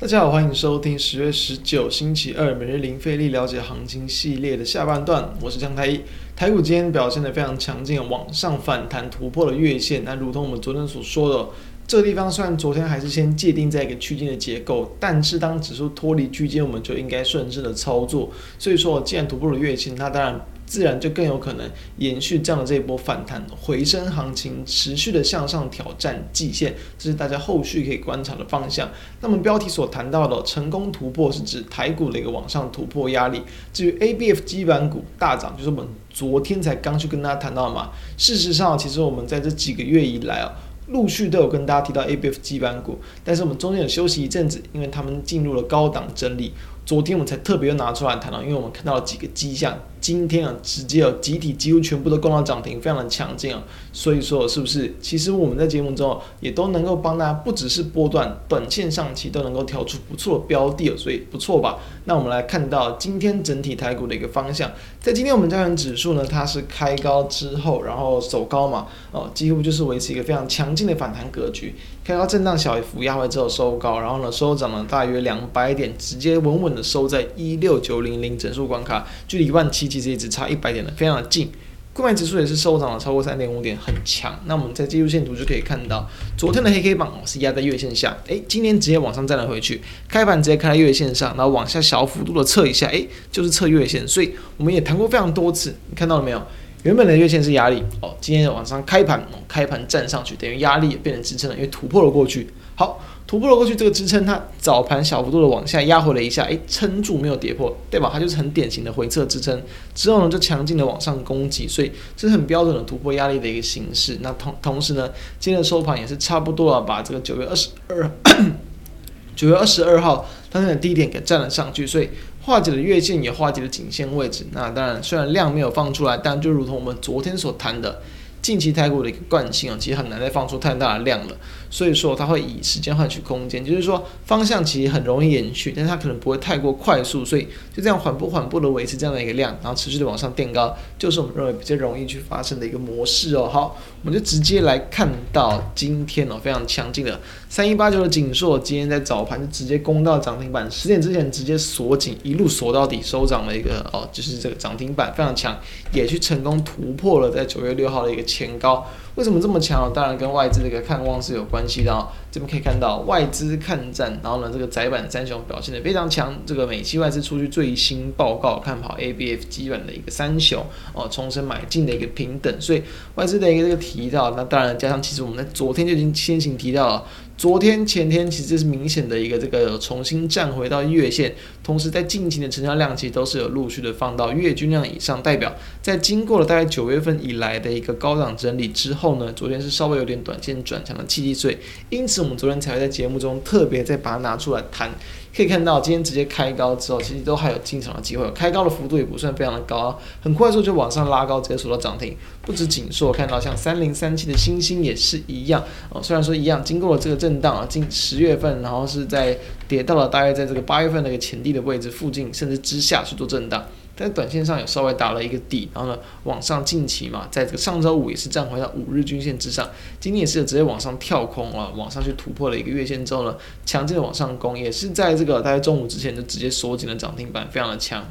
大家好，欢迎收听十月十九星期二每日零费力了解行情系列的下半段，我是江太一。台股今天表现得非常强劲，往上反弹突破了月线。那如同我们昨天所说的，这个地方虽然昨天还是先界定在一个区间的结构，但是当指数脱离区间，我们就应该顺势的操作。所以说，既然突破了月线，那当然。自然就更有可能延续这样的这一波反弹回升行情，持续的向上挑战季线，这是大家后续可以观察的方向。那么标题所谈到的成功突破，是指台股的一个往上突破压力。至于 ABF 基板股大涨，就是我们昨天才刚去跟大家谈到的嘛。事实上，其实我们在这几个月以来啊，陆续都有跟大家提到 ABF 基板股，但是我们中间有休息一阵子，因为他们进入了高档整理。昨天我们才特别又拿出来谈到，因为我们看到了几个迹象。今天啊，直接有集体几乎全部都攻到涨停，非常的强劲啊。所以说，是不是其实我们在节目中也都能够帮大家，不只是波段、短线上期都能够调出不错的标的，所以不错吧？那我们来看到今天整体台股的一个方向，在今天我们加权指数呢，它是开高之后，然后走高嘛，哦，几乎就是维持一个非常强劲的反弹格局，开高震荡小幅压回之后收高，然后呢收涨了大约两百点，直接稳稳的收在一六九零零整数关卡，距离一万七。其实也只差一百点的，非常的近。购买指数也是收涨了超过三点五点，很强。那我们在技术线图就可以看到，昨天的黑 K 棒是压在月线下，诶，今天直接往上站了回去，开盘直接开在月线上，然后往下小幅度的测一下，诶，就是测月线。所以我们也谈过非常多次，你看到了没有？原本的月线是压力，哦，今天往上开盘，开盘站上去，等于压力也变成支撑了，因为突破了过去。好。突破了过去这个支撑，它早盘小幅度的往下压回了一下，诶，撑住没有跌破，对吧？它就是很典型的回撤支撑，之后呢就强劲的往上攻击，所以这是很标准的突破压力的一个形式。那同同时呢，今天的收盘也是差不多啊，把这个九月二十二 九月二十二号当天的低点给站了上去，所以化解了月线也化解了颈线位置。那当然，虽然量没有放出来，但就如同我们昨天所谈的。近期台股的一个惯性啊，其实很难再放出太大的量了，所以说它会以时间换取空间，就是说方向其实很容易延续，但是它可能不会太过快速，所以就这样缓步缓步的维持这样的一个量，然后持续的往上垫高，就是我们认为比较容易去发生的一个模式哦。好，我们就直接来看到今天哦，非常强劲的三一八九的景硕，今天在早盘就直接攻到涨停板，十点之前直接锁紧，一路锁到底，收涨了一个哦，就是这个涨停板非常强，也去成功突破了在九月六号的一个。前高为什么这么强？当然跟外资的一个看望是有关系的哦。这边可以看到外资看涨，然后呢，这个窄板三雄表现的非常强。这个美期外资出具最新报告，看好 ABF 基本的一个三雄哦，重新买进的一个平等。所以外资的一个这个提到，那当然加上其实我们在昨天就已经先行提到了。昨天、前天其实这是明显的一个这个重新站回到月线，同时在近期的成交量其实都是有陆续的放到月均量以上，代表在经过了大概九月份以来的一个高档整理之后后呢，昨天是稍微有点短线转强的契机，所以因此我们昨天才会在节目中特别再把它拿出来谈。可以看到，今天直接开高之后，其实都还有进场的机会。开高的幅度也不算非常的高，很快速就往上拉高，直接锁到涨停。不止景硕，看到像三零三七的星星也是一样哦。虽然说一样，经过了这个震荡啊，近十月份，然后是在跌到了大约在这个八月份那个前低的位置附近，甚至之下去做震荡。在短线上有稍微打了一个底，然后呢，往上近期嘛，在这个上周五也是站回到五日均线之上，今天也是直接往上跳空啊，往上去突破了一个月线之后呢，强劲的往上攻，也是在这个个大概中午之前就直接锁紧了涨停板，非常的强。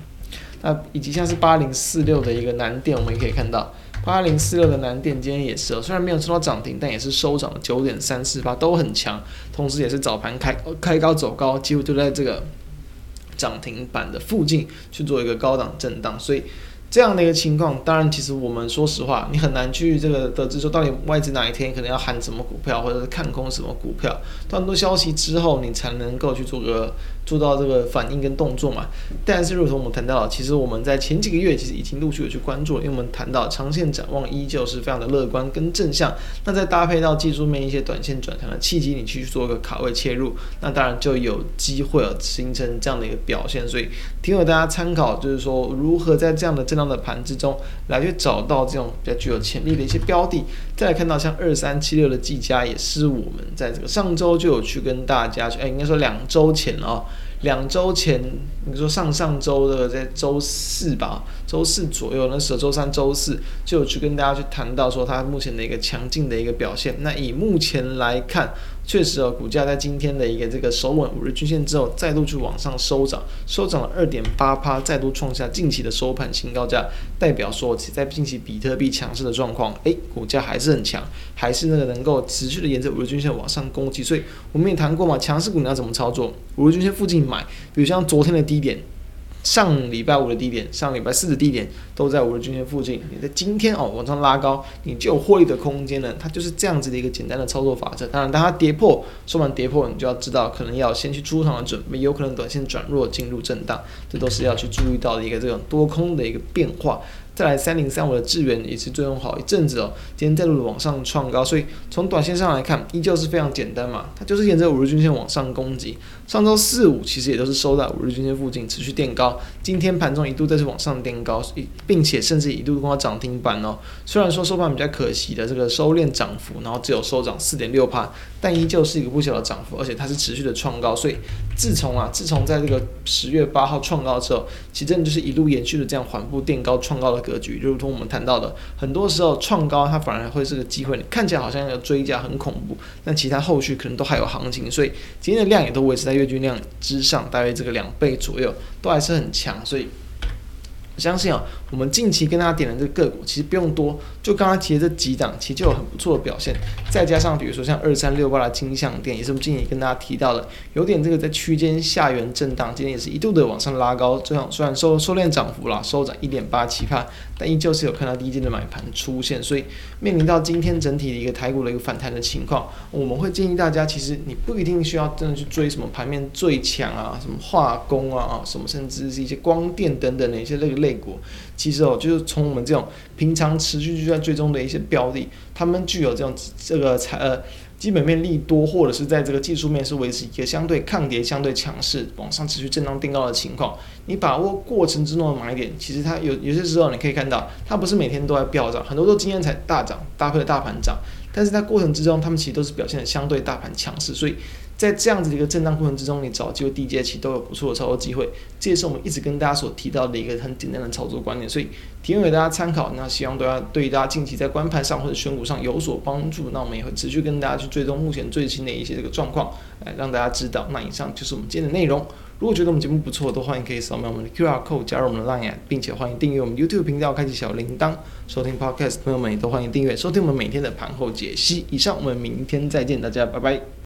那以及像是八零四六的一个南电，我们也可以看到八零四六的南电今天也是哦，虽然没有收到涨停，但也是收涨了九点三四八，都很强，同时也是早盘开开高走高，几乎就在这个。涨停板的附近去做一个高档震荡，所以这样的一个情况，当然其实我们说实话，你很难去这个得知说到底外资哪一天可能要喊什么股票，或者是看空什么股票，到很多消息之后，你才能够去做个。做到这个反应跟动作嘛，但是如同我们谈到，其实我们在前几个月其实已经陆续有去关注了，因为我们谈到长线展望依旧是非常的乐观跟正向，那再搭配到技术面一些短线转强的契机，你去做一个卡位切入，那当然就有机会了形成这样的一个表现，所以提供大家参考，就是说如何在这样的震荡的盘之中来去找到这种比较具有潜力的一些标的，再来看到像二三七六的技嘉也是我们在这个上周就有去跟大家去，哎，应该说两周前、哦。两周前，你说上上周的在周四吧，周四左右，那时候周三、周四就有去跟大家去谈到说它目前的一个强劲的一个表现。那以目前来看，确实哦，股价在今天的一个这个守稳五日均线之后，再度去往上收涨，收涨了二点八趴，再度创下近期的收盘新高价，代表说其在近期比特币强势的状况，诶，股价还是很强，还是那个能够持续的沿着五日均线往上攻击。所以我们也谈过嘛，强势股你要怎么操作？五日均线附近买，比如像昨天的低点。上礼拜五的低点，上礼拜四的低点都在五日均线附近。你在今天哦往上拉高，你就有获利的空间了。它就是这样子的一个简单的操作法则。当然，当它跌破，说完跌破，你就要知道可能要先去出场的准备，有可能短线转弱进入震荡，这都是要去注意到的一个这种多空的一个变化。再来三零三五的智原也是最终好一阵子哦，今天再度往上创高，所以从短线上来看，依旧是非常简单嘛，它就是沿着五日均线往上攻击。上周四五其实也都是收在五日均线附近持续垫高，今天盘中一度再次往上垫高，并且甚至一度攻到涨停板哦。虽然说收盘比较可惜的这个收敛涨幅，然后只有收涨四点六趴，但依旧是一个不小的涨幅，而且它是持续的创高，所以自从啊自从在这个十月八号创高之后，其实真的就是一路延续的这样缓步垫高创高的。格局，就如同我们谈到的，很多时候创高它反而会是个机会。看起来好像要追加很恐怖，但其他后续可能都还有行情。所以今天的量也都维持在月均量之上，大约这个两倍左右，都还是很强。所以。我相信啊，我们近期跟大家点的这个个股，其实不用多，就刚刚提的这几档，其实就有很不错的表现。再加上比如说像二三六八的金像电，也是我们近期跟大家提到的，有点这个在区间下缘震荡，今天也是一度的往上拉高，这样虽然收收敛涨幅了，收涨一点八七帕，但依旧是有看到低阶的买盘出现，所以面临到今天整体的一个台股的一个反弹的情况，我们会建议大家，其实你不一定需要真的去追什么盘面最强啊，什么化工啊，什么甚至是一些光电等等的一些那个类。类股其实哦，就是从我们这种平常持续就在追踪的一些标的，他们具有这种这个财呃基本面利多，或者是在这个技术面是维持一个相对抗跌、相对强势，往上持续震荡定高的情况。你把握过程之中的买点，其实它有有些时候你可以看到，它不是每天都在飙涨，很多都今天才大涨，搭配了大盘涨，但是在过程之中，他们其实都是表现的相对大盘强势，所以。在这样子的一个震荡过程之中，你找机会低接期都有不错的操作机会，这也是我们一直跟大家所提到的一个很简单的操作观念，所以提供给大家参考。那希望大家对大家近期在观盘上或者选股上有所帮助。那我们也会持续跟大家去追踪目前最新的一些这个状况，来让大家知道。那以上就是我们今天的内容。如果觉得我们节目不错，都欢迎可以扫描我们的 QR code 加入我们的 Line，并且欢迎订阅我们 YouTube 频道，开启小铃铛，收听 Podcast。朋友们也都欢迎订阅收听我们每天的盘后解析。以上，我们明天再见，大家拜拜。